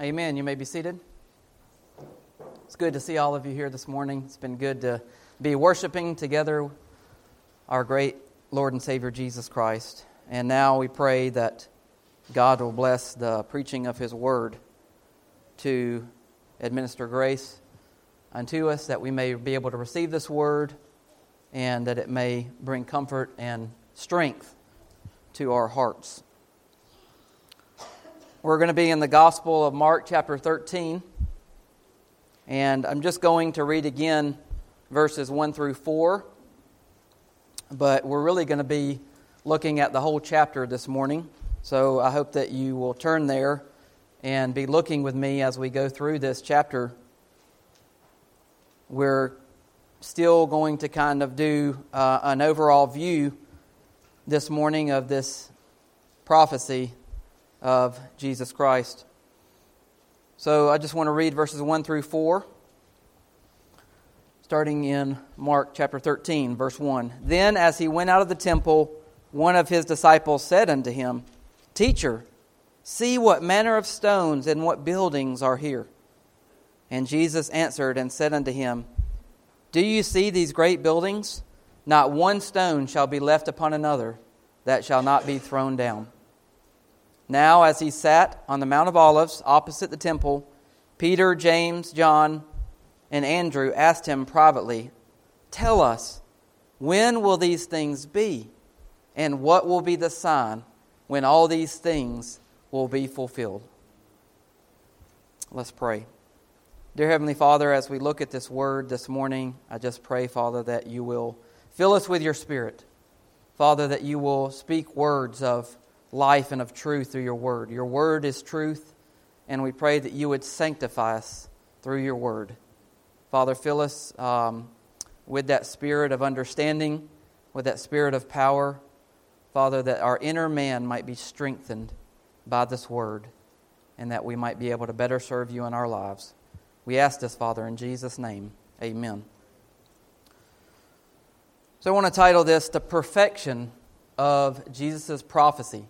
Amen. You may be seated. It's good to see all of you here this morning. It's been good to be worshiping together our great Lord and Savior Jesus Christ. And now we pray that God will bless the preaching of His Word to administer grace unto us, that we may be able to receive this Word and that it may bring comfort and strength to our hearts. We're going to be in the Gospel of Mark, chapter 13. And I'm just going to read again verses 1 through 4. But we're really going to be looking at the whole chapter this morning. So I hope that you will turn there and be looking with me as we go through this chapter. We're still going to kind of do uh, an overall view this morning of this prophecy of Jesus Christ. So I just want to read verses 1 through 4, starting in Mark chapter 13, verse 1. Then, as he went out of the temple, one of his disciples said unto him, Teacher, see what manner of stones and what buildings are here. And Jesus answered and said unto him, Do you see these great buildings? Not one stone shall be left upon another that shall not be thrown down. Now, as he sat on the Mount of Olives opposite the temple, Peter, James, John, and Andrew asked him privately, Tell us, when will these things be? And what will be the sign when all these things will be fulfilled? Let's pray. Dear Heavenly Father, as we look at this word this morning, I just pray, Father, that you will fill us with your Spirit. Father, that you will speak words of life and of truth through your word. Your word is truth, and we pray that you would sanctify us through your word. Father, fill us um, with that spirit of understanding, with that spirit of power. Father, that our inner man might be strengthened by this word, and that we might be able to better serve you in our lives. We ask this, Father, in Jesus' name. Amen. So I want to title this The Perfection of Jesus' Prophecy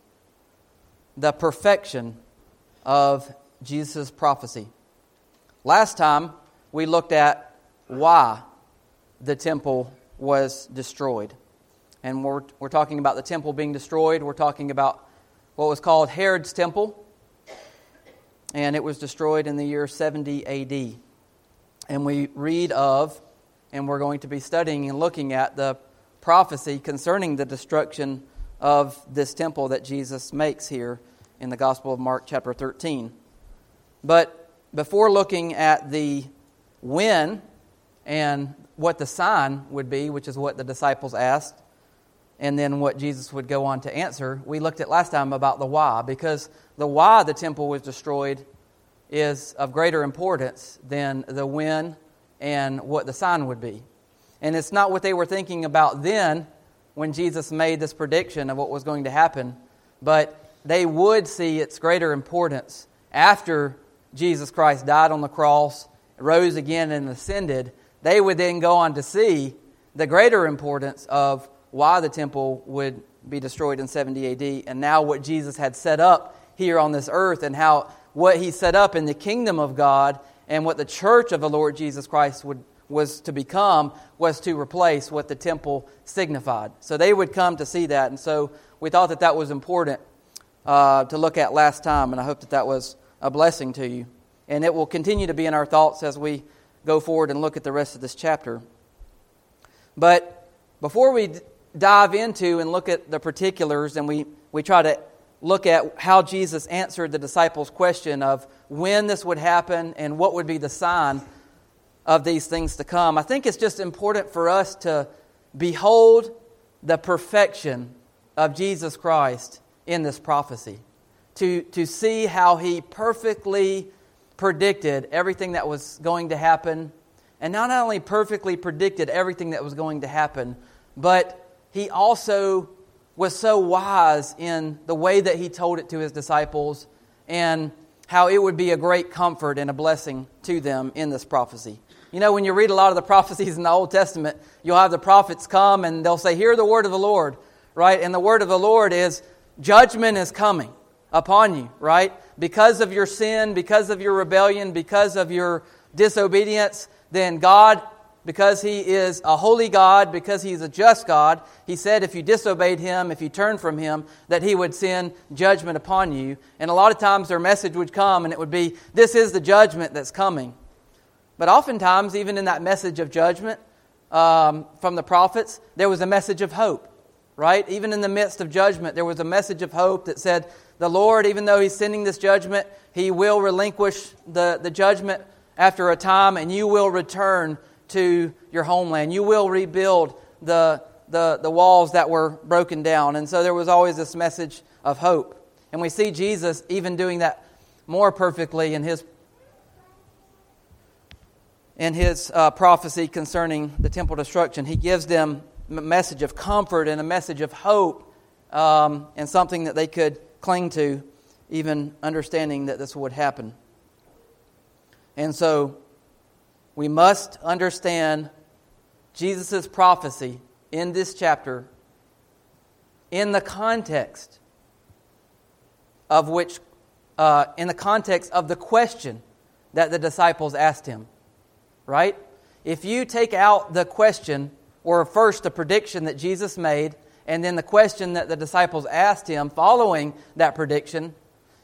the perfection of Jesus' prophecy. Last time, we looked at why the temple was destroyed. And we're, we're talking about the temple being destroyed. We're talking about what was called Herod's temple. And it was destroyed in the year 70 AD. And we read of, and we're going to be studying and looking at the prophecy concerning the destruction of this temple that Jesus makes here in the Gospel of Mark, chapter 13. But before looking at the when and what the sign would be, which is what the disciples asked, and then what Jesus would go on to answer, we looked at last time about the why, because the why the temple was destroyed is of greater importance than the when and what the sign would be. And it's not what they were thinking about then when Jesus made this prediction of what was going to happen, but they would see its greater importance after Jesus Christ died on the cross, rose again, and ascended. They would then go on to see the greater importance of why the temple would be destroyed in 70 AD, and now what Jesus had set up here on this earth, and how what he set up in the kingdom of God and what the church of the Lord Jesus Christ would, was to become was to replace what the temple signified. So they would come to see that, and so we thought that that was important uh, to look at last time, and I hope that that was a blessing to you. And it will continue to be in our thoughts as we go forward and look at the rest of this chapter. But before we dive into and look at the particulars, and we, we try to look at how Jesus answered the disciples' question of when this would happen and what would be the sign of these things to come, I think it's just important for us to behold the perfection of Jesus Christ in this prophecy, to, to see how he perfectly predicted everything that was going to happen, and not only perfectly predicted everything that was going to happen, but he also was so wise in the way that he told it to his disciples and how it would be a great comfort and a blessing to them in this prophecy. You know, when you read a lot of the prophecies in the Old Testament, you'll have the prophets come and they'll say, Hear the word of the Lord, right? And the word of the Lord is Judgment is coming upon you, right? because of your sin, because of your rebellion, because of your disobedience, then God, because He is a holy God, because He's a just God, He said if you disobeyed Him, if you turned from Him, that He would send judgment upon you. And a lot of times their message would come and it would be, This is the judgment that's coming. But oftentimes, even in that message of judgment um, from the prophets, there was a message of hope, right? Even in the midst of judgment, there was a message of hope that said, The Lord, even though He's sending this judgment, He will relinquish the, the judgment after a time, and you will return to your homeland. You will rebuild the, the, the walls that were broken down. And so there was always this message of hope. And we see Jesus even doing that more perfectly in his in his uh, prophecy concerning the temple destruction. He gives them message of comfort and a message of hope um, and something that they could cling to, even understanding that this would happen. And so we must understand Jesus' prophecy in this chapter in the context of which, uh, in the context of the question that the disciples asked him right? If you take out the question, or first the prediction that Jesus made, and then the question that the disciples asked him following that prediction,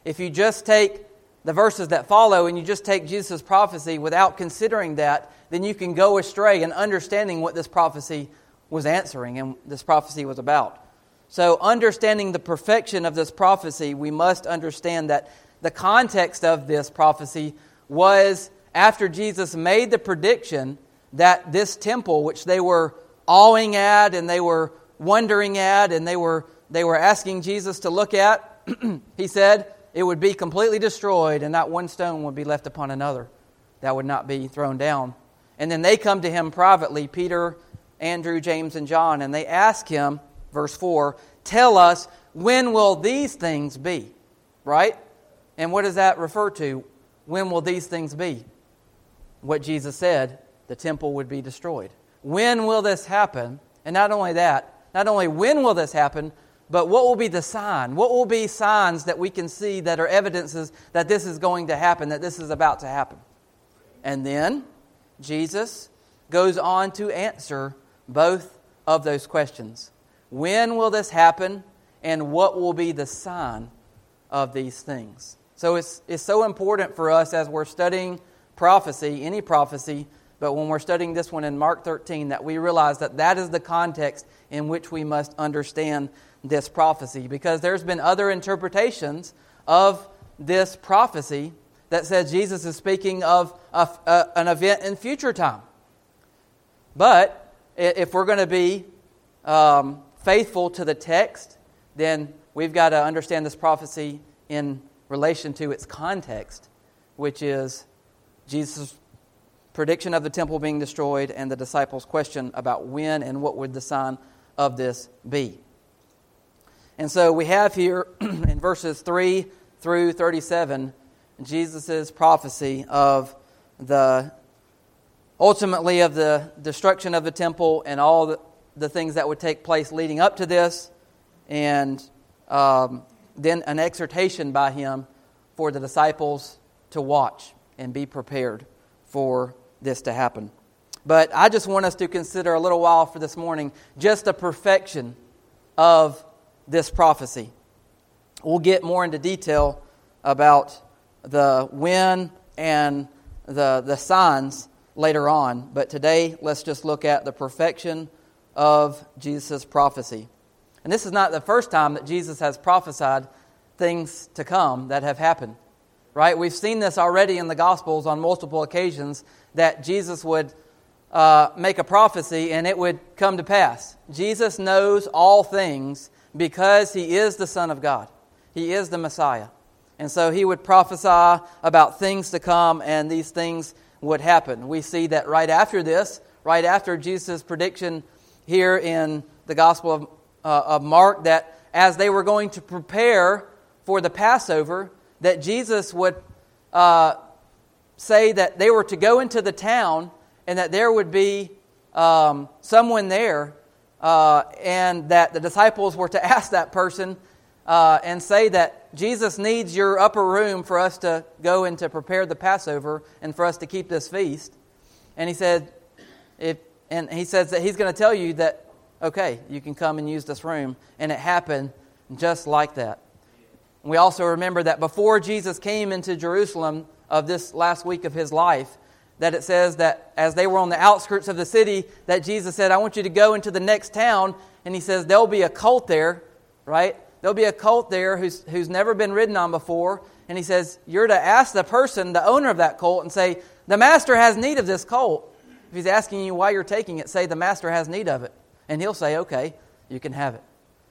if you just take the verses that follow and you just take Jesus' prophecy without considering that, then you can go astray in understanding what this prophecy was answering and this prophecy was about. So, understanding the perfection of this prophecy, we must understand that the context of this prophecy was after Jesus made the prediction that this temple, which they were awing at and they were wondering at and they were, they were asking Jesus to look at, he said it would be completely destroyed and not one stone would be left upon another that would not be thrown down. And then they come to him privately, Peter, Andrew, James, and John, and they ask him, verse 4, tell us, when will these things be? Right? And what does that refer to? When will these things be? what Jesus said, the temple would be destroyed. When will this happen? And not only that, not only when will this happen, but what will be the sign? What will be signs that we can see that are evidences that this is going to happen, that this is about to happen? And then Jesus goes on to answer both of those questions. When will this happen? And what will be the sign of these things? So it's, it's so important for us as we're studying prophecy, any prophecy, but when we're studying this one in Mark 13, that we realize that that is the context in which we must understand this prophecy. Because there's been other interpretations of this prophecy that says Jesus is speaking of a, a, an event in future time. But if we're going to be um, faithful to the text, then we've got to understand this prophecy in relation to its context, which is Jesus' prediction of the temple being destroyed and the disciples' question about when and what would the sign of this be. And so we have here in verses 3 through 37 Jesus' prophecy of the ultimately of the destruction of the temple and all the, the things that would take place leading up to this, and um, then an exhortation by him for the disciples to watch and be prepared for this to happen. But I just want us to consider a little while for this morning just the perfection of this prophecy. We'll get more into detail about the when and the, the signs later on, but today let's just look at the perfection of Jesus' prophecy. And this is not the first time that Jesus has prophesied things to come that have happened right? We've seen this already in the Gospels on multiple occasions that Jesus would uh, make a prophecy and it would come to pass. Jesus knows all things because he is the Son of God, he is the Messiah. And so he would prophesy about things to come and these things would happen. We see that right after this, right after Jesus' prediction here in the Gospel of, uh, of Mark, that as they were going to prepare for the Passover, that Jesus would uh, say that they were to go into the town and that there would be um, someone there, uh, and that the disciples were to ask that person uh, and say that Jesus needs your upper room for us to go and to prepare the Passover and for us to keep this feast. And he said, if, and he says that he's going to tell you that, okay, you can come and use this room. And it happened just like that. We also remember that before Jesus came into Jerusalem of this last week of his life, that it says that as they were on the outskirts of the city, that Jesus said, I want you to go into the next town. And he says, There'll be a colt there, right? There'll be a colt there who's, who's never been ridden on before. And he says, You're to ask the person, the owner of that colt, and say, The master has need of this colt. If he's asking you why you're taking it, say, The master has need of it. And he'll say, Okay, you can have it.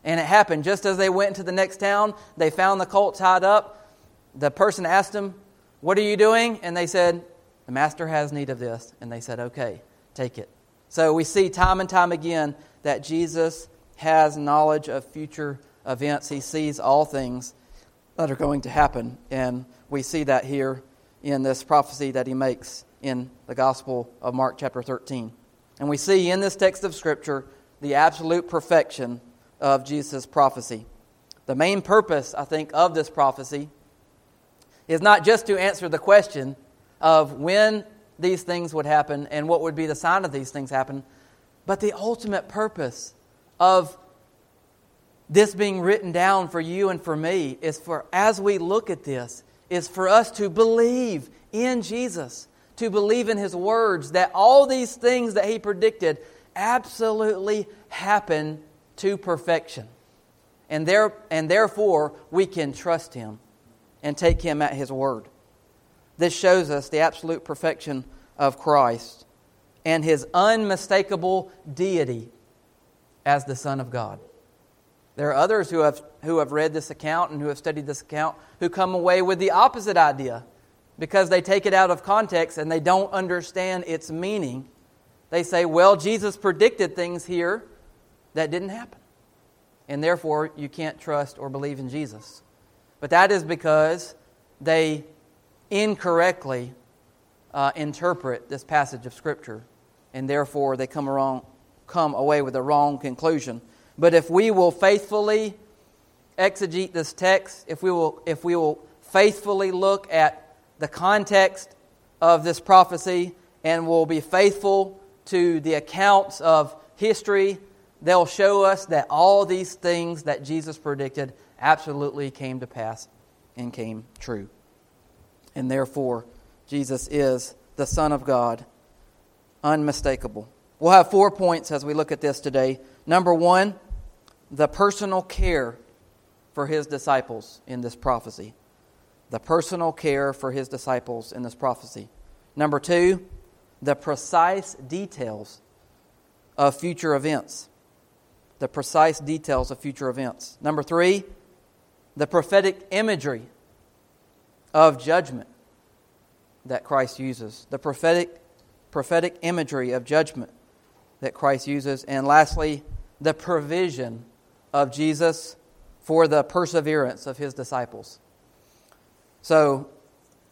And it happened just as they went into the next town. They found the colt tied up. The person asked them, What are you doing? And they said, the master has need of this. And they said, Okay, take it. So we see time and time again that Jesus has knowledge of future events. He sees all things that are going to happen. And we see that here in this prophecy that he makes in the Gospel of Mark, chapter 13. And we see in this text of Scripture the absolute perfection of Jesus' prophecy. The main purpose, I think, of this prophecy is not just to answer the question of when these things would happen and what would be the sign of these things happen, but the ultimate purpose of this being written down for you and for me is for as we look at this is for us to believe in Jesus, to believe in his words that all these things that he predicted absolutely happen to perfection. And there and therefore we can trust him and take him at his word. This shows us the absolute perfection of Christ and his unmistakable deity as the Son of God. There are others who have, who have read this account and who have studied this account who come away with the opposite idea because they take it out of context and they don't understand its meaning. They say, well, Jesus predicted things here that didn't happen. And therefore, you can't trust or believe in Jesus. But that is because they incorrectly uh, interpret this passage of Scripture, and therefore they come, wrong, come away with a wrong conclusion. But if we will faithfully exegete this text, if we will, if we will faithfully look at the context of this prophecy and will be faithful to the accounts of history, they'll show us that all these things that Jesus predicted absolutely came to pass and came true and therefore Jesus is the Son of God, unmistakable. We'll have four points as we look at this today. Number one, the personal care for his disciples in this prophecy. The personal care for his disciples in this prophecy. Number two, the precise details of future events. The precise details of future events. Number three, the prophetic imagery of judgment that Christ uses, the prophetic, prophetic imagery of judgment that Christ uses, and lastly, the provision of Jesus for the perseverance of his disciples. So,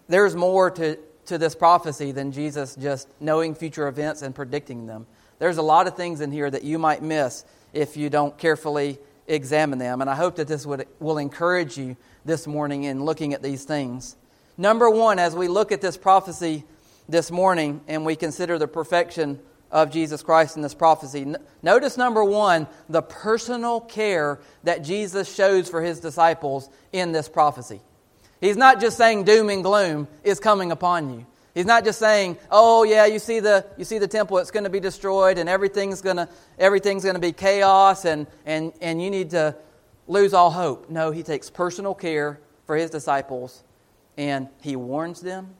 there's more to, to this prophecy than Jesus just knowing future events and predicting them. There's a lot of things in here that you might miss if you don't carefully examine them. And I hope that this would, will encourage you this morning in looking at these things. Number one, as we look at this prophecy this morning and we consider the perfection of Jesus Christ in this prophecy, notice number one, the personal care that Jesus shows for his disciples in this prophecy. He's not just saying doom and gloom is coming upon you. He's not just saying, "Oh yeah, you see the you see the temple; it's going to be destroyed, and everything's going to everything's going to be chaos, and and and you need to lose all hope." No, he takes personal care for his disciples and he warns them.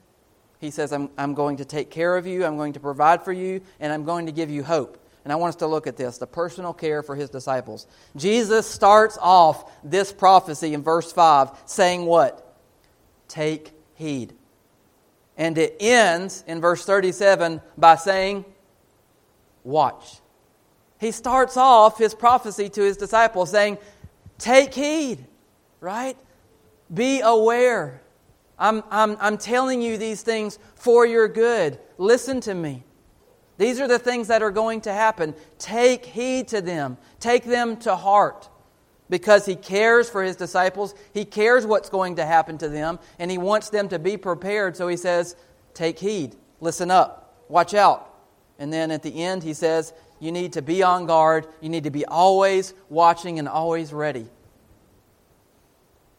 He says, I'm, I'm going to take care of you, I'm going to provide for you, and I'm going to give you hope. And I want us to look at this the personal care for his disciples. Jesus starts off this prophecy in verse 5 saying, What? Take heed. And it ends in verse 37 by saying, Watch. He starts off his prophecy to his disciples saying, Take heed, right? Be aware. I'm, I'm, I'm telling you these things for your good. Listen to me. These are the things that are going to happen. Take heed to them, take them to heart. Because he cares for his disciples. He cares what's going to happen to them, and he wants them to be prepared. So he says, Take heed, listen up, watch out. And then at the end, he says, You need to be on guard. You need to be always watching and always ready.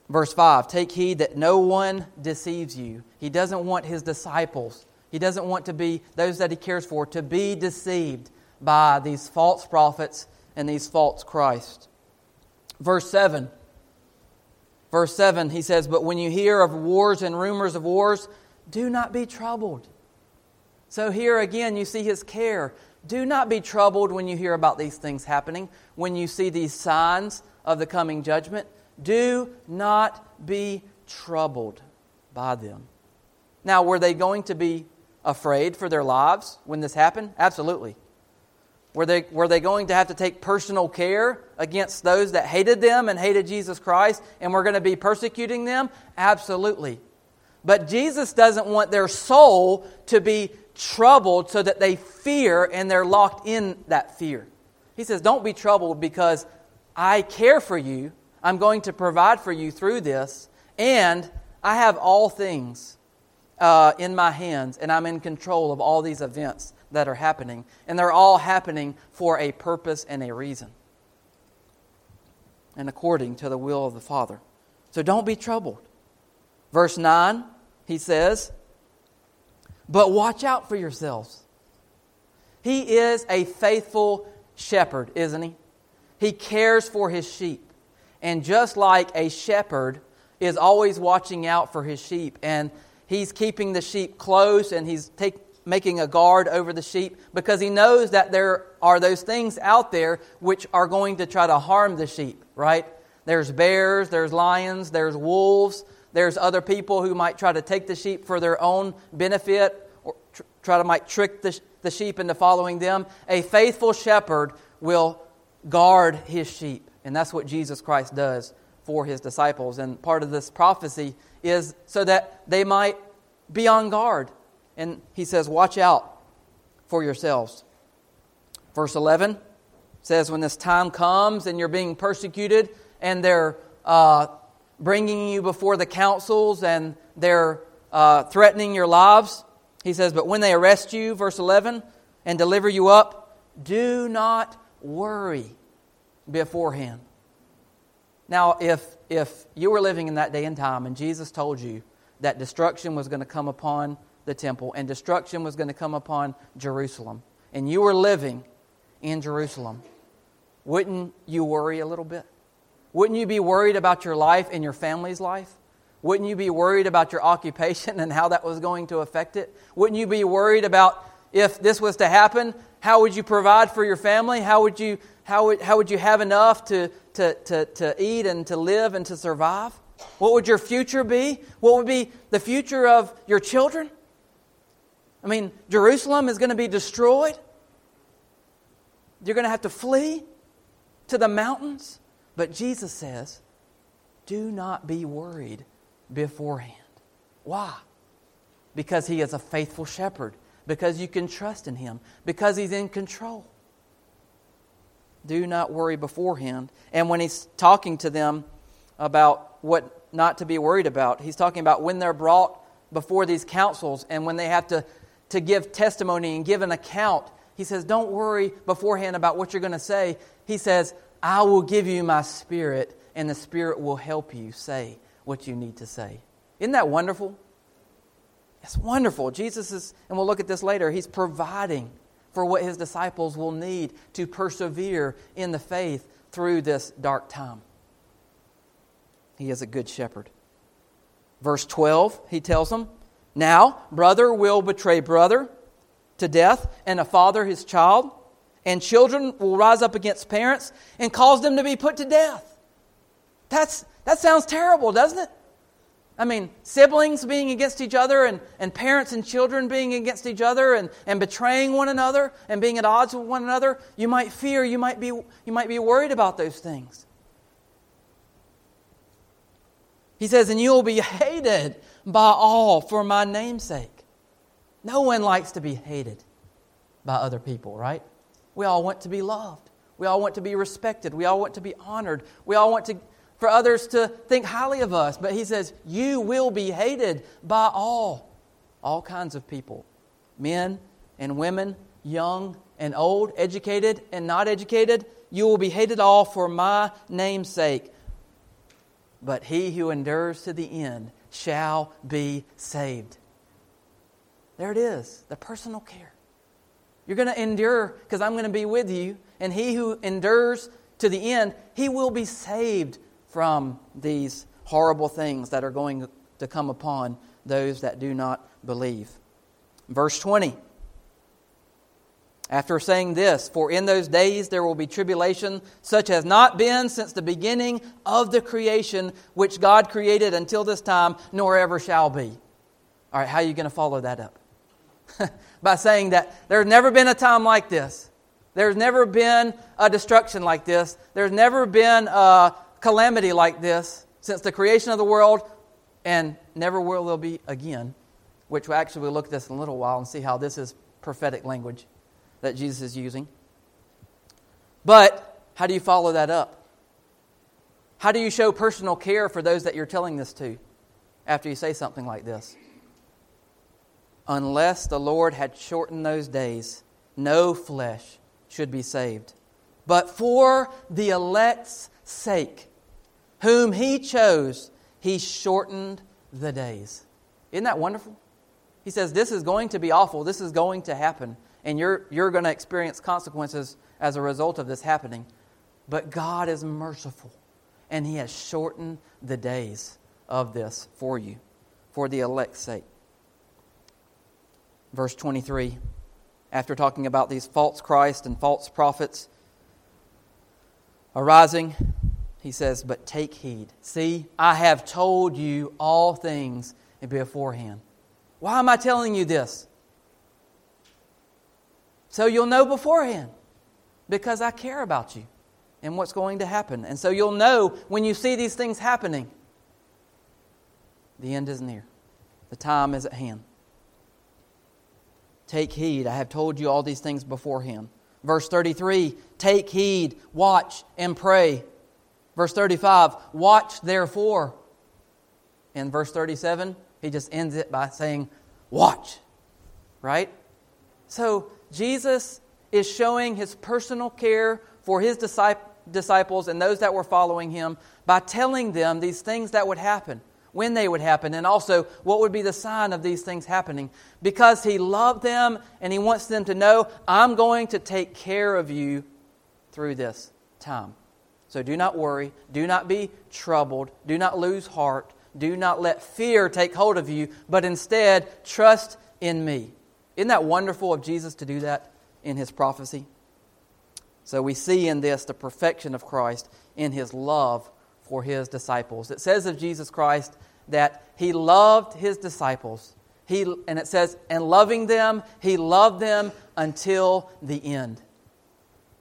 Verse 5 Take heed that no one deceives you. He doesn't want his disciples, he doesn't want to be those that he cares for to be deceived by these false prophets and these false Christ. Verse 7. Verse 7, he says, But when you hear of wars and rumors of wars, do not be troubled. So here again, you see his care. Do not be troubled when you hear about these things happening, when you see these signs of the coming judgment. Do not be troubled by them. Now, were they going to be afraid for their lives when this happened? Absolutely. Were they, were they going to have to take personal care against those that hated them and hated Jesus Christ and were going to be persecuting them? Absolutely. But Jesus doesn't want their soul to be troubled so that they fear and they're locked in that fear. He says, Don't be troubled because I care for you. I'm going to provide for you through this, and I have all things uh, in my hands, and I'm in control of all these events that are happening, and they're all happening for a purpose and a reason, and according to the will of the Father. So don't be troubled. Verse 9, he says, But watch out for yourselves. He is a faithful shepherd, isn't he? He cares for his sheep. And just like a shepherd is always watching out for his sheep, and he's keeping the sheep close and he's take, making a guard over the sheep because he knows that there are those things out there which are going to try to harm the sheep, right? There's bears, there's lions, there's wolves, there's other people who might try to take the sheep for their own benefit or tr- try to might trick the, the sheep into following them. A faithful shepherd will guard his sheep, and that's what Jesus Christ does for his disciples. And part of this prophecy is so that they might be on guard and he says, Watch out for yourselves. Verse 11 says, When this time comes and you're being persecuted and they're uh, bringing you before the councils and they're uh, threatening your lives, he says, But when they arrest you, verse 11, and deliver you up, do not worry beforehand. Now, if, if you were living in that day and time and Jesus told you that destruction was going to come upon the temple and destruction was going to come upon Jerusalem, and you were living in Jerusalem, wouldn't you worry a little bit? Wouldn't you be worried about your life and your family's life? Wouldn't you be worried about your occupation and how that was going to affect it? Wouldn't you be worried about if this was to happen, how would you provide for your family? How would you, how would, how would you have enough to, to, to, to eat and to live and to survive? What would your future be? What would be the future of your children? I mean, Jerusalem is going to be destroyed. You're going to have to flee to the mountains. But Jesus says, do not be worried beforehand. Why? Because he is a faithful shepherd, because you can trust in him, because he's in control. Do not worry beforehand. And when he's talking to them about what not to be worried about, he's talking about when they're brought before these councils and when they have to to give testimony and give an account. He says, Don't worry beforehand about what you're going to say. He says, I will give you my spirit, and the spirit will help you say what you need to say. Isn't that wonderful? It's wonderful. Jesus is, and we'll look at this later, he's providing for what his disciples will need to persevere in the faith through this dark time. He is a good shepherd. Verse 12, he tells them, now, brother will betray brother to death, and a father his child, and children will rise up against parents and cause them to be put to death. That's, that sounds terrible, doesn't it? I mean, siblings being against each other, and, and parents and children being against each other, and, and betraying one another, and being at odds with one another. You might fear, you might be, you might be worried about those things. He says, and you will be hated by all for my namesake. No one likes to be hated by other people, right? We all want to be loved. We all want to be respected. We all want to be honored. We all want to, for others to think highly of us. But he says, You will be hated by all, all kinds of people men and women, young and old, educated and not educated. You will be hated all for my name's sake. But he who endures to the end shall be saved. There it is, the personal care. You're going to endure because I'm going to be with you. And he who endures to the end, he will be saved from these horrible things that are going to come upon those that do not believe. Verse 20. After saying this, for in those days there will be tribulation such as not been since the beginning of the creation which God created until this time, nor ever shall be. All right, how are you going to follow that up? by saying that there's never been a time like this. There's never been a destruction like this. There's never been a calamity like this since the creation of the world, and never will there be again. Which we'll actually look at this in a little while and see how this is prophetic language that Jesus is using. But how do you follow that up? How do you show personal care for those that you're telling this to after you say something like this? Unless the Lord had shortened those days, no flesh should be saved. But for the elect's sake, whom he chose, he shortened the days. Isn't that wonderful? He says, This is going to be awful. This is going to happen. And you're, you're going to experience consequences as a result of this happening. But God is merciful, and He has shortened the days of this for you, for the elect's sake verse 23, after talking about these false Christ and false prophets arising, he says, But take heed. See, I have told you all things beforehand. Why am I telling you this? So you'll know beforehand. Because I care about you and what's going to happen. And so you'll know when you see these things happening, the end is near, the time is at hand. Take heed. I have told you all these things beforehand. Verse 33 Take heed, watch, and pray. Verse 35 Watch therefore. In verse 37, he just ends it by saying, Watch. Right? So Jesus is showing his personal care for his disciples and those that were following him by telling them these things that would happen when they would happen, and also what would be the sign of these things happening. Because He loved them and He wants them to know, I'm going to take care of you through this time. So do not worry, do not be troubled, do not lose heart, do not let fear take hold of you, but instead trust in me. Isn't that wonderful of Jesus to do that in His prophecy? So we see in this the perfection of Christ in His love for his disciples. It says of Jesus Christ that he loved his disciples. He, and it says, and loving them, he loved them until the end.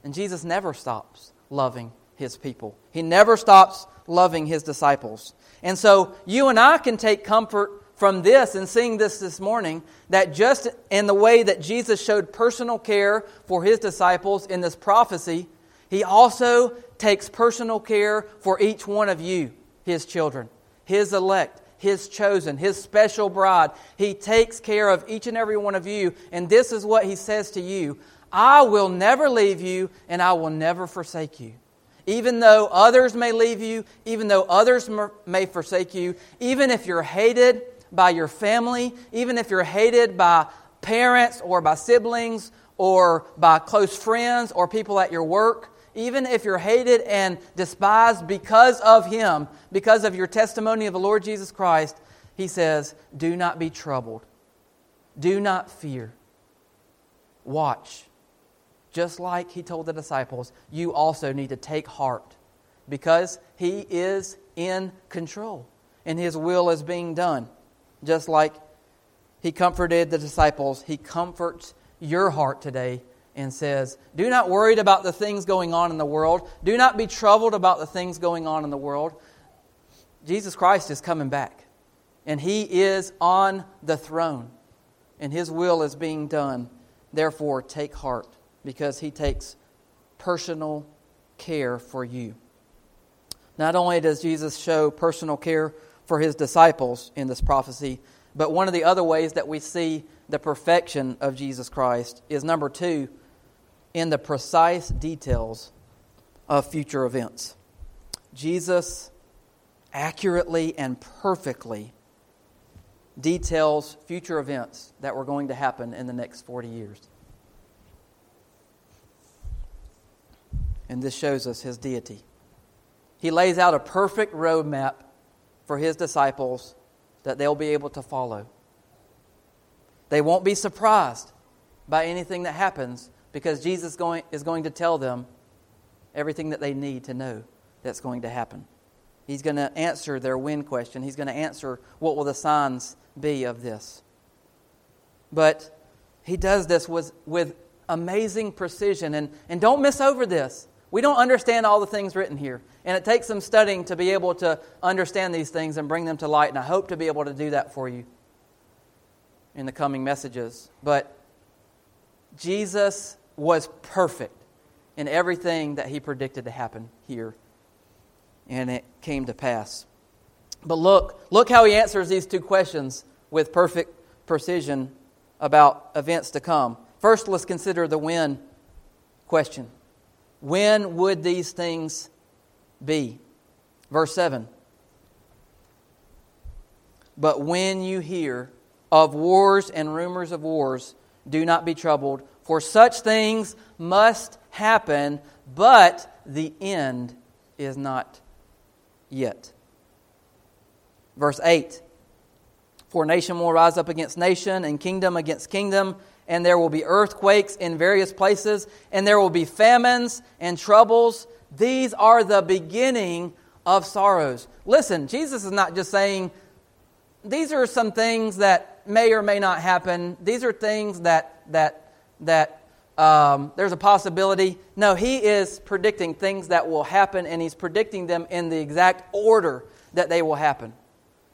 And Jesus never stops loving his people. He never stops loving his disciples. And so you and I can take comfort from this and seeing this this morning that just in the way that Jesus showed personal care for his disciples in this prophecy, he also takes personal care for each one of you, his children, his elect, his chosen, his special bride. He takes care of each and every one of you. And this is what he says to you I will never leave you, and I will never forsake you. Even though others may leave you, even though others may forsake you, even if you're hated by your family, even if you're hated by parents or by siblings or by close friends or people at your work, even if you're hated and despised because of him, because of your testimony of the Lord Jesus Christ, he says, Do not be troubled. Do not fear. Watch. Just like he told the disciples, you also need to take heart because he is in control and his will is being done. Just like he comforted the disciples, he comforts your heart today and says, Do not worry about the things going on in the world. Do not be troubled about the things going on in the world. Jesus Christ is coming back, and He is on the throne, and His will is being done. Therefore, take heart, because He takes personal care for you. Not only does Jesus show personal care for his disciples in this prophecy, but one of the other ways that we see the perfection of Jesus Christ is number two, in the precise details of future events. Jesus accurately and perfectly details future events that were going to happen in the next 40 years. And this shows us his deity. He lays out a perfect roadmap for his disciples that they'll be able to follow. They won't be surprised by anything that happens because Jesus going, is going to tell them everything that they need to know that's going to happen. He's going to answer their when question. He's going to answer what will the signs be of this. But he does this with, with amazing precision. And, and don't miss over this. We don't understand all the things written here. And it takes some studying to be able to understand these things and bring them to light. And I hope to be able to do that for you in the coming messages. But Jesus was perfect in everything that he predicted to happen here. And it came to pass. But look, look how he answers these two questions with perfect precision about events to come. First, let's consider the when question. When would these things be? Verse 7. But when you hear of wars and rumors of wars, do not be troubled, for such things must happen, but the end is not yet. Verse 8 For nation will rise up against nation, and kingdom against kingdom and there will be earthquakes in various places, and there will be famines and troubles. These are the beginning of sorrows. Listen, Jesus is not just saying, these are some things that may or may not happen. These are things that, that, that um, there's a possibility. No, he is predicting things that will happen, and he's predicting them in the exact order that they will happen.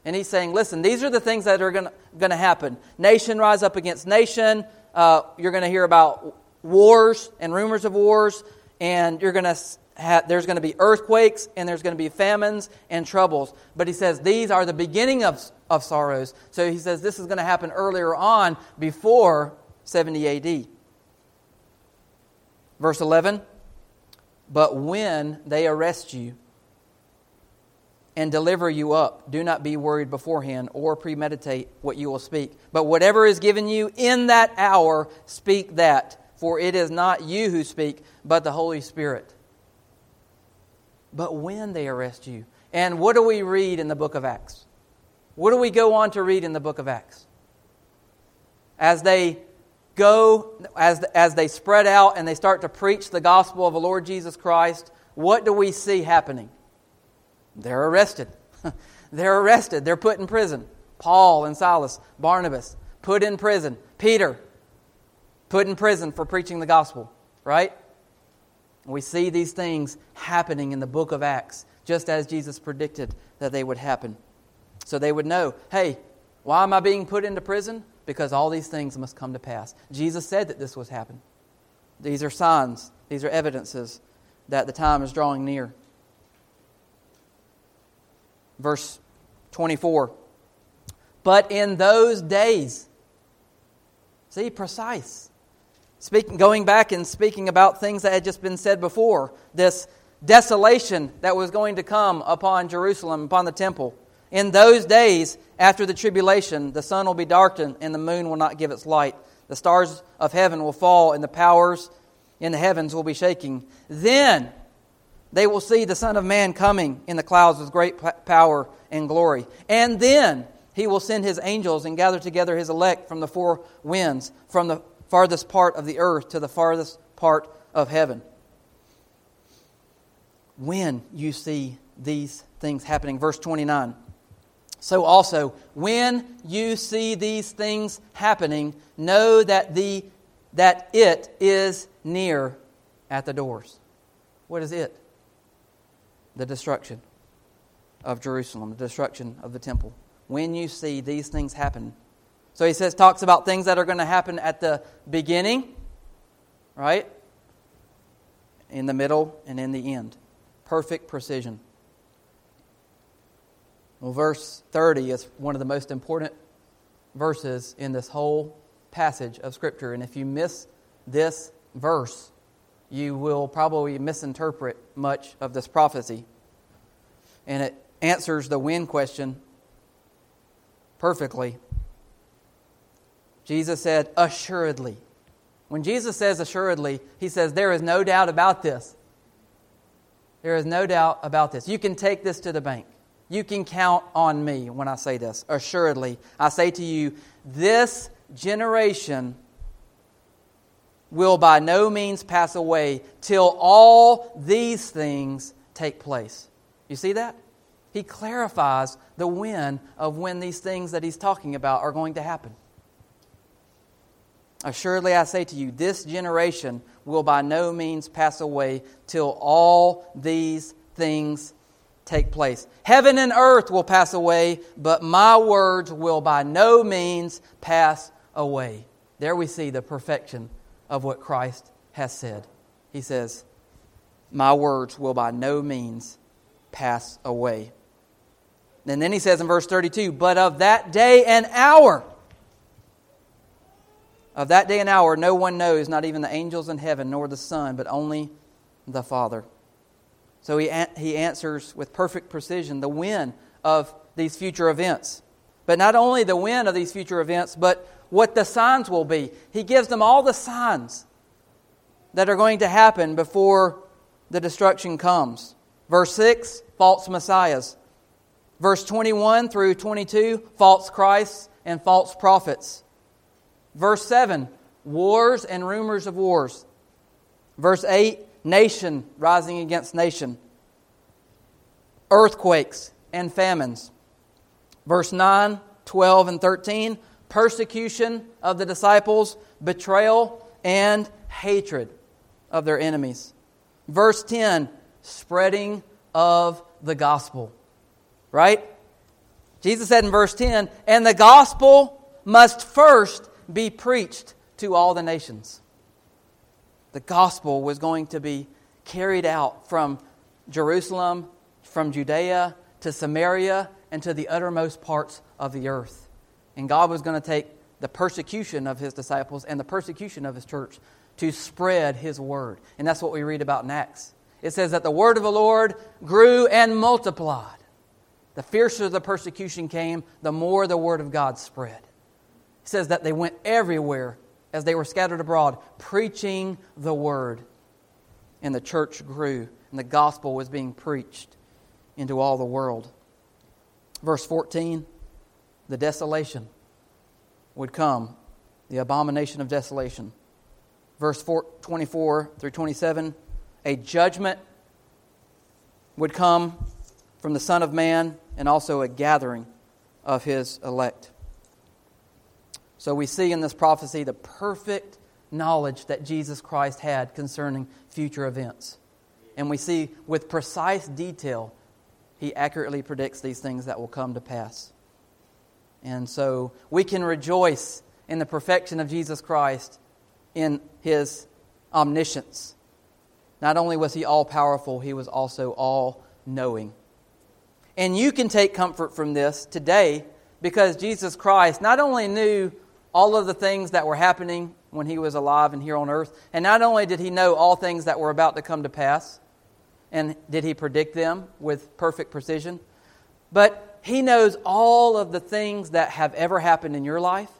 And he's saying, listen, these are the things that are going to happen. Nation rise up against nation, uh, you're going to hear about wars and rumors of wars, and you're going to have, there's going to be earthquakes and there's going to be famines and troubles. But he says these are the beginning of, of sorrows. So he says this is going to happen earlier on before 70 AD. Verse 11 But when they arrest you, and deliver you up. Do not be worried beforehand or premeditate what you will speak. But whatever is given you in that hour, speak that. For it is not you who speak, but the Holy Spirit. But when they arrest you. And what do we read in the book of Acts? What do we go on to read in the book of Acts? As they go, as, as they spread out and they start to preach the gospel of the Lord Jesus Christ, what do we see happening? They're arrested. They're arrested. They're put in prison. Paul and Silas, Barnabas, put in prison. Peter, put in prison for preaching the gospel, right? We see these things happening in the book of Acts, just as Jesus predicted that they would happen. So they would know hey, why am I being put into prison? Because all these things must come to pass. Jesus said that this was happen. These are signs, these are evidences that the time is drawing near verse 24. But in those days, see, precise. Speaking, going back and speaking about things that had just been said before, this desolation that was going to come upon Jerusalem, upon the temple. In those days, after the tribulation, the sun will be darkened and the moon will not give its light. The stars of heaven will fall and the powers in the heavens will be shaking. Then they will see the Son of Man coming in the clouds with great power and glory. And then he will send his angels and gather together his elect from the four winds, from the farthest part of the earth to the farthest part of heaven. When you see these things happening, verse 29. So also, when you see these things happening, know that, the, that it is near at the doors. What is it? The destruction of Jerusalem, the destruction of the temple. When you see these things happen. So he says, talks about things that are going to happen at the beginning, right? in the middle, and in the end. Perfect precision. Well, verse 30 is one of the most important verses in this whole passage of Scripture. And if you miss this verse, you will probably misinterpret much of this prophecy. And it answers the when question perfectly. Jesus said, Assuredly. When Jesus says assuredly, he says, There is no doubt about this. There is no doubt about this. You can take this to the bank. You can count on me when I say this. Assuredly, I say to you, this generation will by no means pass away till all these things take place. You see that? He clarifies the when of when these things that he's talking about are going to happen. Assuredly, I say to you, this generation will by no means pass away till all these things take place. Heaven and earth will pass away, but my words will by no means pass away. There we see the perfection of what Christ has said. He says, My words will by no means pass away. And then he says in verse 32, But of that day and hour, of that day and hour, no one knows, not even the angels in heaven, nor the Son, but only the Father. So he, he answers with perfect precision the when of these future events. But not only the when of these future events, but what the signs will be. He gives them all the signs that are going to happen before the destruction comes. Verse 6, false messiahs. Verse 21 through 22, false Christs and false prophets. Verse 7, wars and rumors of wars. Verse 8, nation rising against nation. Earthquakes and famines. Verse 9, 12, and 13, persecution of the disciples, betrayal, and hatred of their enemies. Verse 10, spreading of the gospel. Right? Jesus said in verse 10, and the gospel must first be preached to all the nations. The gospel was going to be carried out from Jerusalem, from Judea to Samaria, and to the uttermost parts of the earth. And God was going to take the persecution of his disciples and the persecution of his church to spread his word. And that's what we read about in Acts. It says that the word of the Lord grew and multiplied. The fiercer the persecution came, the more the word of God spread It says that they went everywhere as they were scattered abroad, preaching the word. And the church grew, and the gospel was being preached into all the world. Verse 14 the desolation would come, the abomination of desolation. Verse 24 through 27 a judgment would come from the Son of Man, and also a gathering of his elect. So we see in this prophecy the perfect knowledge that Jesus Christ had concerning future events. And we see with precise detail, he accurately predicts these things that will come to pass. And so we can rejoice in the perfection of Jesus Christ in his omniscience. Not only was he all powerful, he was also all knowing. And you can take comfort from this today because Jesus Christ not only knew all of the things that were happening when he was alive and here on earth. And not only did he know all things that were about to come to pass, and did he predict them with perfect precision, but he knows all of the things that have ever happened in your life.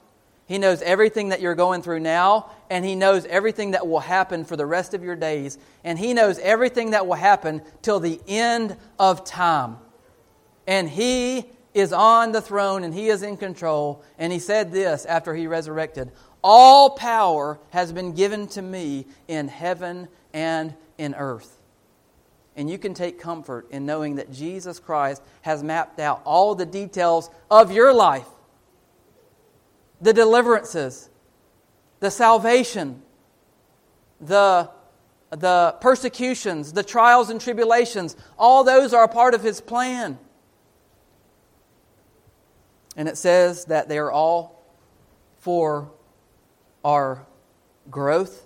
He knows everything that you're going through now, and He knows everything that will happen for the rest of your days, and He knows everything that will happen till the end of time. And He is on the throne and he is in control. And he said this after he resurrected All power has been given to me in heaven and in earth. And you can take comfort in knowing that Jesus Christ has mapped out all the details of your life the deliverances, the salvation, the, the persecutions, the trials and tribulations. All those are a part of his plan. And it says that they are all for our growth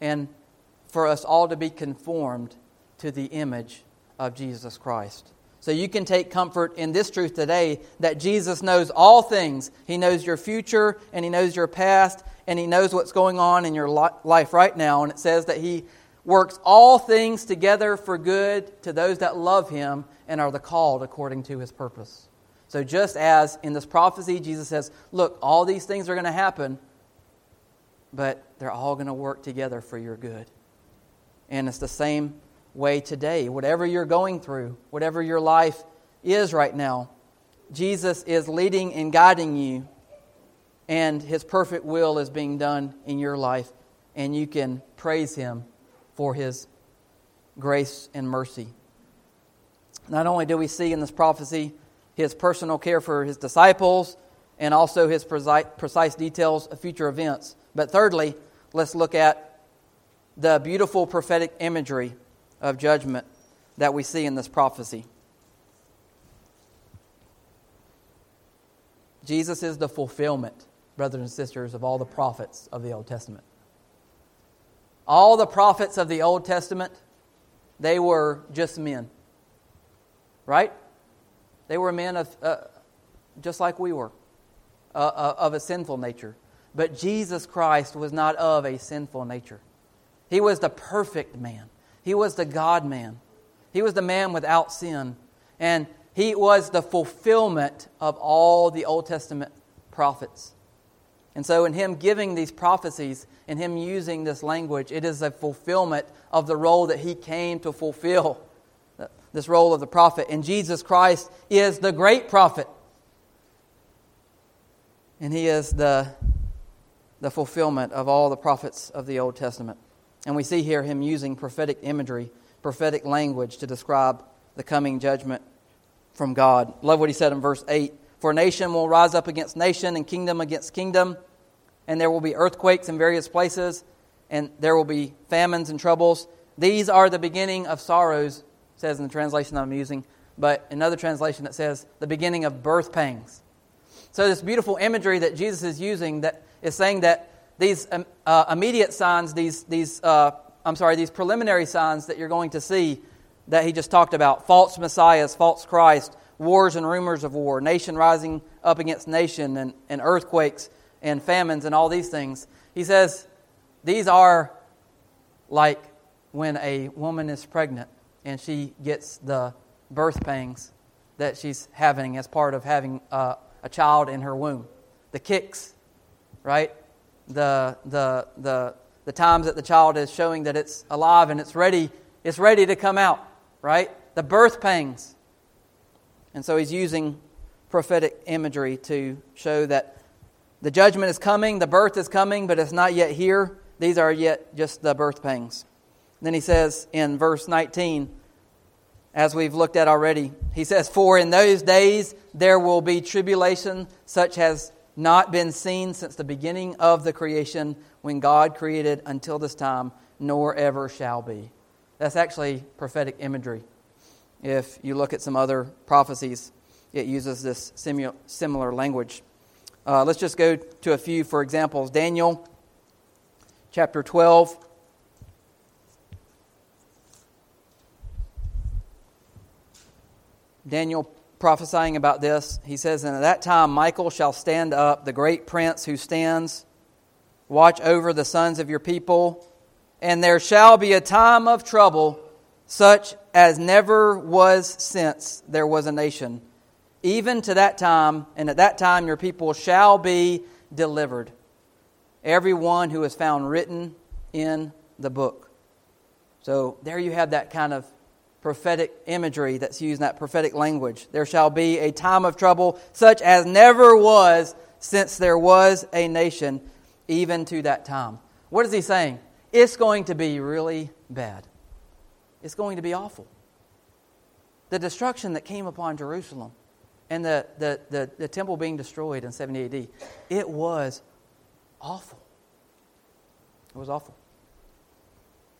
and for us all to be conformed to the image of Jesus Christ. So you can take comfort in this truth today that Jesus knows all things. He knows your future and He knows your past and He knows what's going on in your life right now. And it says that He works all things together for good to those that love Him and are the called according to His purpose. So just as in this prophecy, Jesus says, Look, all these things are going to happen, but they're all going to work together for your good. And it's the same way today. Whatever you're going through, whatever your life is right now, Jesus is leading and guiding you, and His perfect will is being done in your life, and you can praise Him for His grace and mercy. Not only do we see in this prophecy His personal care for His disciples and also His precise details of future events, but thirdly, let's look at the beautiful prophetic imagery of judgment that we see in this prophecy. Jesus is the fulfillment, brothers and sisters, of all the prophets of the Old Testament. All the prophets of the Old Testament, they were just men. Right? They were men of, uh, just like we were, uh, uh, of a sinful nature. But Jesus Christ was not of a sinful nature. He was the perfect man. He was the God man. He was the man without sin. And he was the fulfillment of all the Old Testament prophets. And so, in him giving these prophecies, in him using this language, it is a fulfillment of the role that he came to fulfill this role of the prophet. And Jesus Christ is the great prophet. And he is the, the fulfillment of all the prophets of the Old Testament. And we see here him using prophetic imagery, prophetic language to describe the coming judgment from God. Love what he said in verse 8 For nation will rise up against nation, and kingdom against kingdom, and there will be earthquakes in various places, and there will be famines and troubles. These are the beginning of sorrows, says in the translation I'm using, but another translation that says the beginning of birth pangs. So, this beautiful imagery that Jesus is using that is saying that these um, uh, immediate signs, these, these uh, I'm sorry, these preliminary signs that you're going to see that he just talked about false messiahs, false Christ, wars and rumors of war, nation rising up against nation, and, and earthquakes and famines and all these things. He says these are like when a woman is pregnant and she gets the birth pangs that she's having as part of having uh, a child in her womb. The kicks, right? The, the, the, the times that the child is showing that it's alive and it's ready, it's ready to come out, right? The birth pangs. And so he's using prophetic imagery to show that the judgment is coming, the birth is coming, but it's not yet here. These are yet just the birth pangs. Then he says in verse 19, as we've looked at already, he says, For in those days there will be tribulation such as not been seen since the beginning of the creation when God created until this time, nor ever shall be. That's actually prophetic imagery. If you look at some other prophecies, it uses this similar language. Uh, let's just go to a few for examples. Daniel chapter 12. Daniel prophesying about this, he says, And at that time Michael shall stand up, the great prince who stands, watch over the sons of your people, and there shall be a time of trouble such as never was since there was a nation. Even to that time, and at that time your people shall be delivered. Every one who is found written in the book. So there you have that kind of prophetic imagery that's used in that prophetic language. There shall be a time of trouble such as never was since there was a nation, even to that time. What is he saying? It's going to be really bad. It's going to be awful. The destruction that came upon Jerusalem and the, the, the, the temple being destroyed in 70 AD, it was awful. It was awful.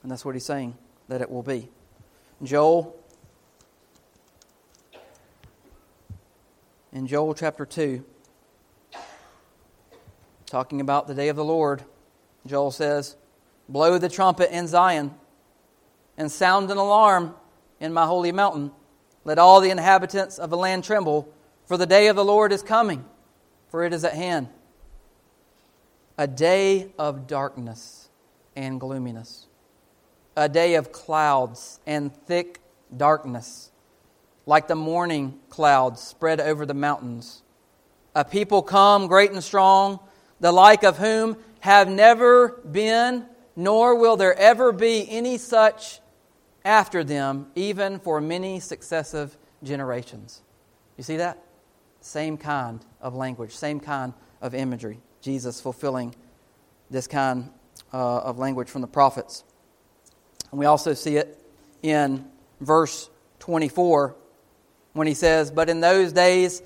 And that's what he's saying that it will be. Joel. In Joel chapter 2, talking about the day of the Lord, Joel says, Blow the trumpet in Zion and sound an alarm in my holy mountain. Let all the inhabitants of the land tremble, for the day of the Lord is coming, for it is at hand. A day of darkness and gloominess, a day of clouds and thick darkness, like the morning clouds spread over the mountains. A people come great and strong, the like of whom have never been, nor will there ever be any such after them, even for many successive generations. You see that? Same kind of language, same kind of imagery. Jesus fulfilling this kind uh, of language from the prophets. And we also see it in verse 24 when he says, But in those days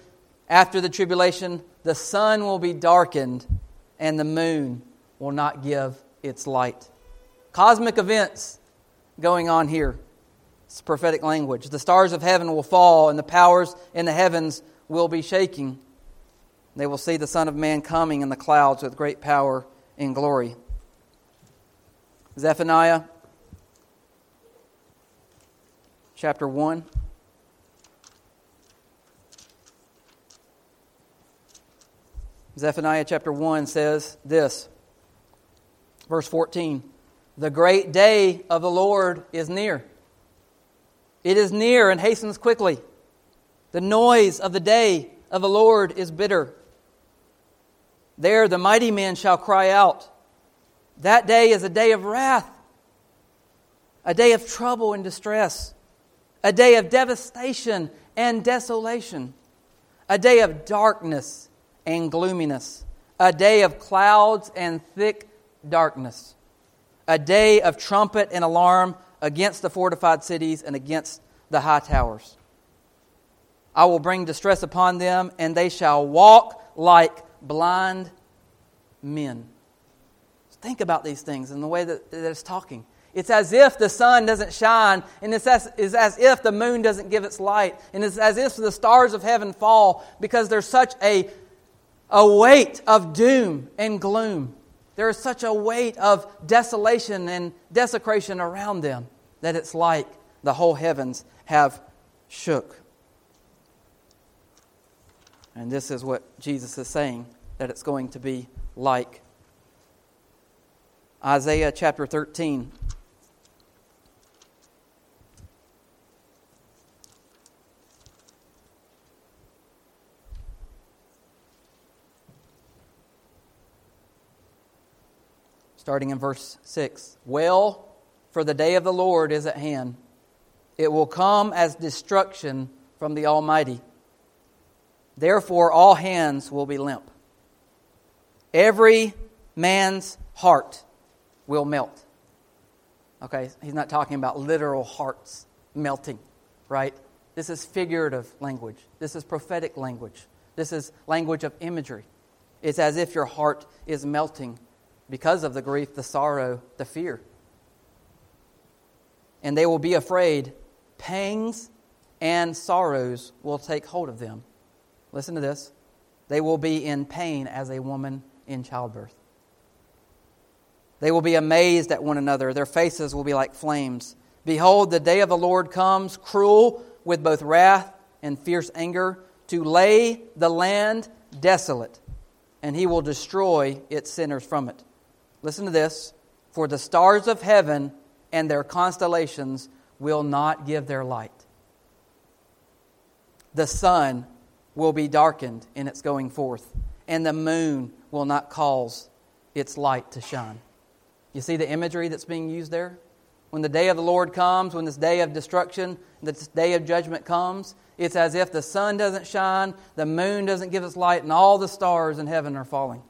after the tribulation, the sun will be darkened and the moon will not give its light. Cosmic events going on here. It's prophetic language. The stars of heaven will fall, and the powers in the heavens will be shaking. They will see the Son of Man coming in the clouds with great power and glory. Zephaniah chapter 1. Zephaniah chapter 1 says this, verse 14 The great day of the Lord is near. It is near and hastens quickly. The noise of the day of the Lord is bitter. There the mighty men shall cry out. That day is a day of wrath, a day of trouble and distress, a day of devastation and desolation, a day of darkness and gloominess, a day of clouds and thick darkness, a day of trumpet and alarm against the fortified cities and against the high towers. I will bring distress upon them, and they shall walk like blind men. Think about these things and the way that, that it's talking. It's as if the sun doesn't shine, and it's as, it's as if the moon doesn't give its light, and it's as if the stars of heaven fall because there's such a a weight of doom and gloom. There is such a weight of desolation and desecration around them that it's like the whole heavens have shook. And this is what Jesus is saying that it's going to be like. Isaiah chapter 13. Starting in verse 6. Well, for the day of the Lord is at hand. It will come as destruction from the Almighty. Therefore, all hands will be limp. Every man's heart will melt. Okay, he's not talking about literal hearts melting, right? This is figurative language. This is prophetic language. This is language of imagery. It's as if your heart is melting because of the grief, the sorrow, the fear. And they will be afraid. Pangs and sorrows will take hold of them. Listen to this. They will be in pain as a woman in childbirth. They will be amazed at one another. Their faces will be like flames. Behold, the day of the Lord comes, cruel with both wrath and fierce anger, to lay the land desolate, and he will destroy its sinners from it. Listen to this. For the stars of heaven and their constellations will not give their light. The sun will be darkened in its going forth, and the moon will not cause its light to shine. You see the imagery that's being used there? When the day of the Lord comes, when this day of destruction, this day of judgment comes, it's as if the sun doesn't shine, the moon doesn't give its light, and all the stars in heaven are falling.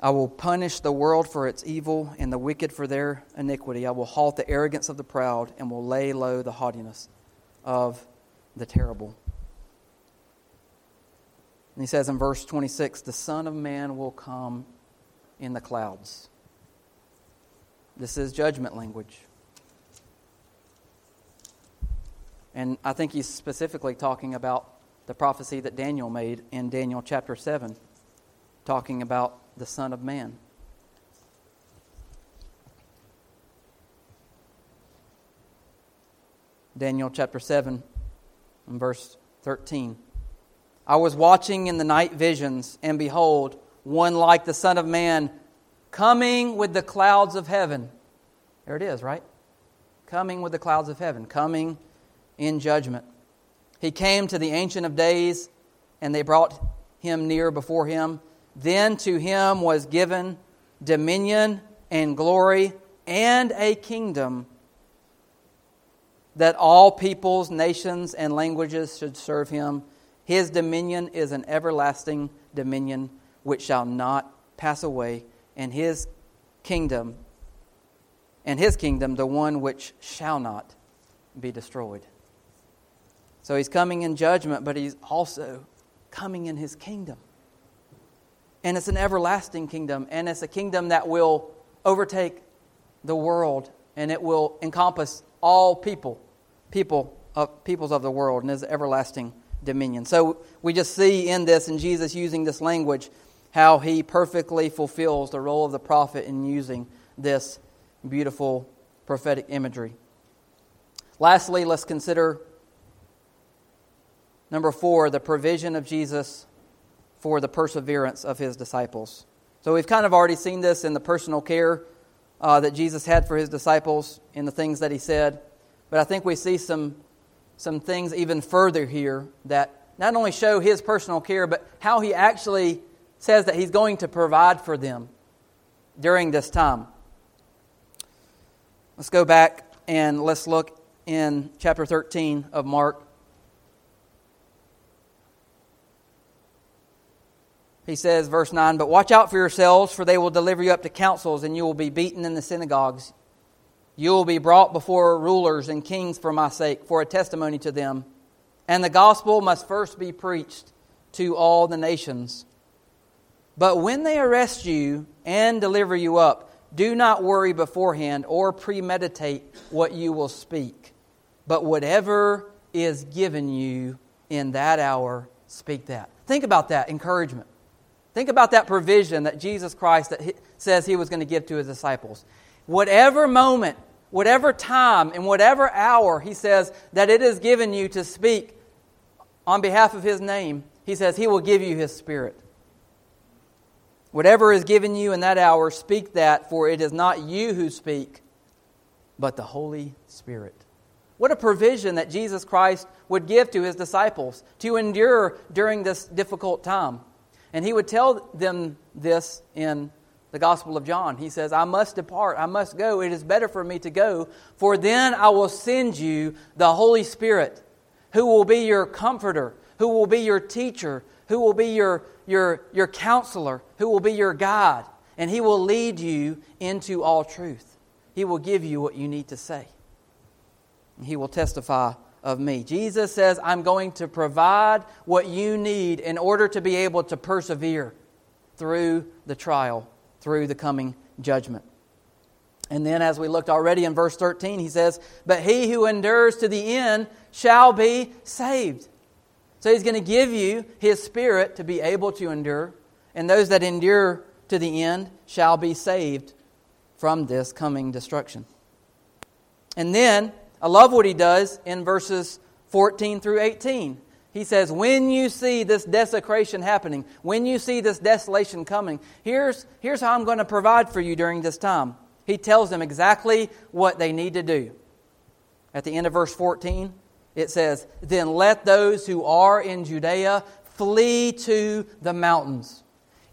I will punish the world for its evil and the wicked for their iniquity. I will halt the arrogance of the proud and will lay low the haughtiness of the terrible. And he says in verse 26 the Son of Man will come in the clouds. This is judgment language. And I think he's specifically talking about the prophecy that Daniel made in Daniel chapter 7, talking about the Son of Man. Daniel chapter 7 and verse 13. I was watching in the night visions, and behold, one like the Son of Man coming with the clouds of heaven. There it is, right? Coming with the clouds of heaven, coming in judgment. He came to the Ancient of Days, and they brought him near before him. Then to him was given dominion and glory and a kingdom that all peoples, nations, and languages should serve him. His dominion is an everlasting dominion which shall not pass away, and his kingdom, and his kingdom, the one which shall not be destroyed. So he's coming in judgment, but he's also coming in his kingdom. And it's an everlasting kingdom, and it's a kingdom that will overtake the world, and it will encompass all people, people of peoples of the world, and is everlasting dominion. So we just see in this, in Jesus using this language, how he perfectly fulfills the role of the prophet in using this beautiful prophetic imagery. Lastly, let's consider number four the provision of Jesus for the perseverance of his disciples. So we've kind of already seen this in the personal care uh, that Jesus had for his disciples in the things that he said, but I think we see some some things even further here that not only show his personal care, but how he actually says that he's going to provide for them during this time. Let's go back and let's look in chapter 13 of Mark. He says, verse 9, But watch out for yourselves, for they will deliver you up to councils, and you will be beaten in the synagogues. You will be brought before rulers and kings for my sake, for a testimony to them. And the gospel must first be preached to all the nations. But when they arrest you and deliver you up, do not worry beforehand or premeditate what you will speak. But whatever is given you in that hour, speak that. Think about that encouragement. Think about that provision that Jesus Christ that says he was going to give to his disciples. Whatever moment whatever time and whatever hour he says that it is given you to speak on behalf of his name, he says he will give you his spirit. Whatever is given you in that hour, speak that, for it is not you who speak, but the Holy Spirit. What a provision that Jesus Christ would give to his disciples to endure during this difficult time. And he would tell them this in the Gospel of John. He says, I must depart, I must go. It is better for me to go, for then I will send you the Holy Spirit, who will be your comforter, who will be your teacher, who will be your, your, your counselor, who will be your guide, and he will lead you into all truth. He will give you what you need to say. He will testify of me. Jesus says, I'm going to provide what you need in order to be able to persevere through the trial through the coming judgment. And then, as we looked already in verse 13, he says, But he who endures to the end shall be saved. So he's going to give you his spirit to be able to endure, and those that endure to the end shall be saved from this coming destruction. And then, I love what he does in verses 14 through 18. He says, when you see this desecration happening, when you see this desolation coming, here's, here's how I'm going to provide for you during this time. He tells them exactly what they need to do. At the end of verse 14, it says, Then let those who are in Judea flee to the mountains.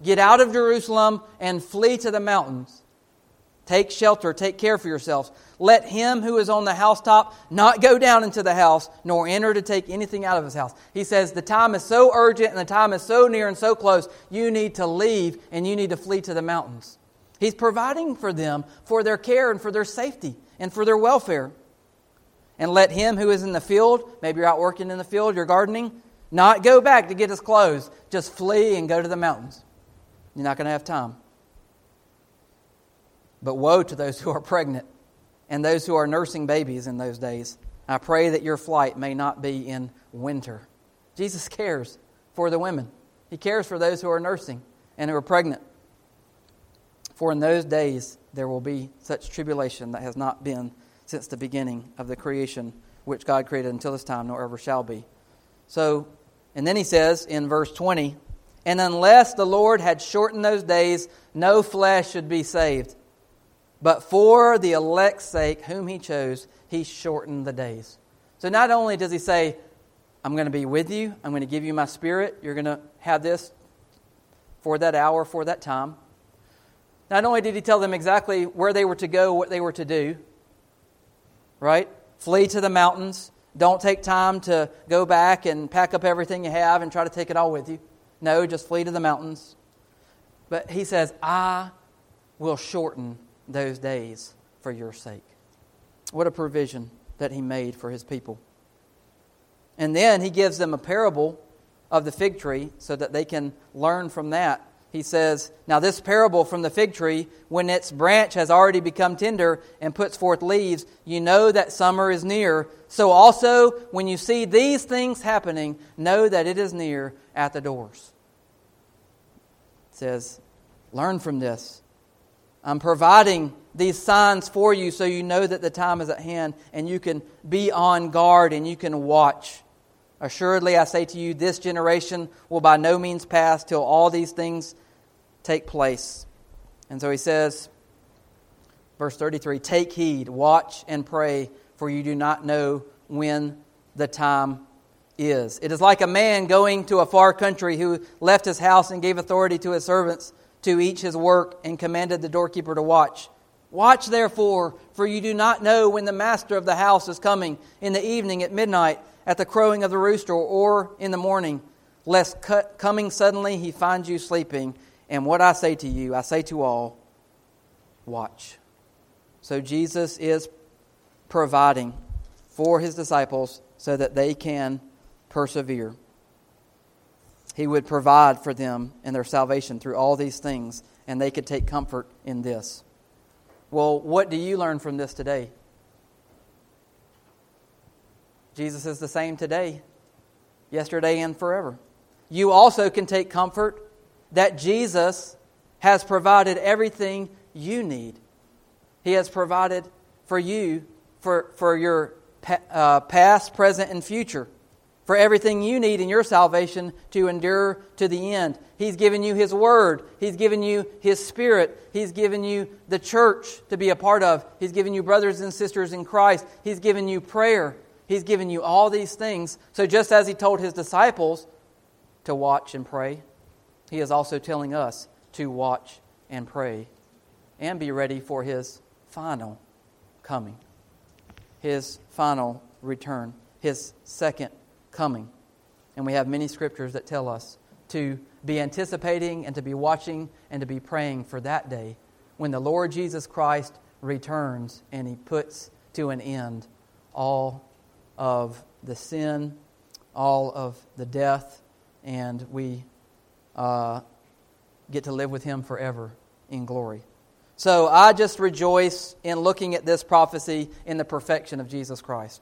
Get out of Jerusalem and flee to the mountains. Take shelter, take care for yourselves. Let him who is on the housetop not go down into the house, nor enter to take anything out of his house. He says, The time is so urgent and the time is so near and so close, you need to leave and you need to flee to the mountains. He's providing for them for their care and for their safety and for their welfare. And let him who is in the field, maybe you're out working in the field, you're gardening, not go back to get his clothes. Just flee and go to the mountains. You're not going to have time. But woe to those who are pregnant and those who are nursing babies in those days. I pray that your flight may not be in winter. Jesus cares for the women, He cares for those who are nursing and who are pregnant. For in those days there will be such tribulation that has not been since the beginning of the creation which God created until this time, nor ever shall be. So, and then he says in verse 20, and unless the Lord had shortened those days, no flesh should be saved. But for the elect's sake, whom he chose, he shortened the days. So not only does he say, I'm going to be with you, I'm going to give you my spirit, you're going to have this for that hour, for that time. Not only did he tell them exactly where they were to go, what they were to do, right? Flee to the mountains. Don't take time to go back and pack up everything you have and try to take it all with you. No, just flee to the mountains. But he says, I will shorten those days for your sake. What a provision that he made for his people. And then he gives them a parable of the fig tree so that they can learn from that. He says, Now, this parable from the fig tree, when its branch has already become tender and puts forth leaves, you know that summer is near. So, also, when you see these things happening, know that it is near at the doors. It says, Learn from this. I'm providing these signs for you so you know that the time is at hand and you can be on guard and you can watch. Assuredly, I say to you, this generation will by no means pass till all these things take place. And so he says, verse 33 Take heed, watch, and pray, for you do not know when the time is. It is like a man going to a far country who left his house and gave authority to his servants to each his work and commanded the doorkeeper to watch. Watch therefore, for you do not know when the master of the house is coming, in the evening, at midnight, at the crowing of the rooster, or in the morning, lest coming suddenly he finds you sleeping. And what I say to you, I say to all, watch. So Jesus is providing for his disciples so that they can persevere. He would provide for them and their salvation through all these things, and they could take comfort in this. Well, what do you learn from this today? Jesus is the same today, yesterday, and forever. You also can take comfort that Jesus has provided everything you need. He has provided for you, for, for your uh, past, present, and future for everything you need in your salvation to endure to the end. He's given you His Word. He's given you His Spirit. He's given you the church to be a part of. He's given you brothers and sisters in Christ. He's given you prayer. He's given you all these things. So, just as He told His disciples to watch and pray, He is also telling us to watch and pray and be ready for His final coming, His final return, His second coming. And we have many scriptures that tell us to be anticipating and to be watching and to be praying for that day when the Lord Jesus Christ returns and he puts to an end all of the sin, all of the death, and we uh, get to live with him forever in glory. So I just rejoice in looking at this prophecy in the perfection of Jesus Christ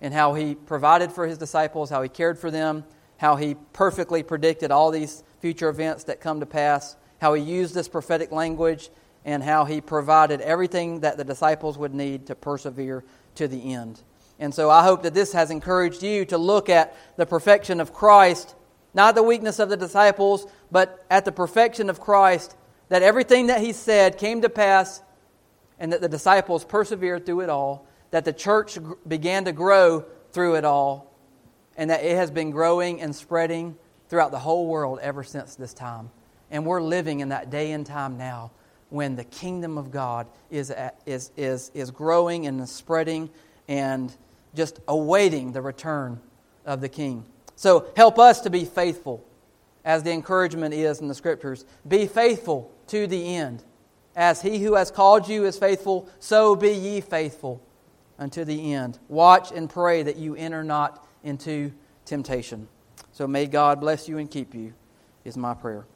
and how he provided for his disciples, how he cared for them, how he perfectly predicted all these future events that come to pass, how he used this prophetic language, and how he provided everything that the disciples would need to persevere to the end. And so I hope that this has encouraged you to look at the perfection of Christ, not the weakness of the disciples, but at the perfection of Christ, that everything that he said came to pass, and that the disciples persevered through it all that the church began to grow through it all, and that it has been growing and spreading throughout the whole world ever since this time. And we're living in that day and time now when the kingdom of God is, at, is, is, is growing and spreading and just awaiting the return of the king. So help us to be faithful, as the encouragement is in the scriptures. Be faithful to the end. As he who has called you is faithful, so be ye faithful unto the end. Watch and pray that you enter not into temptation. So may God bless you and keep you, is my prayer.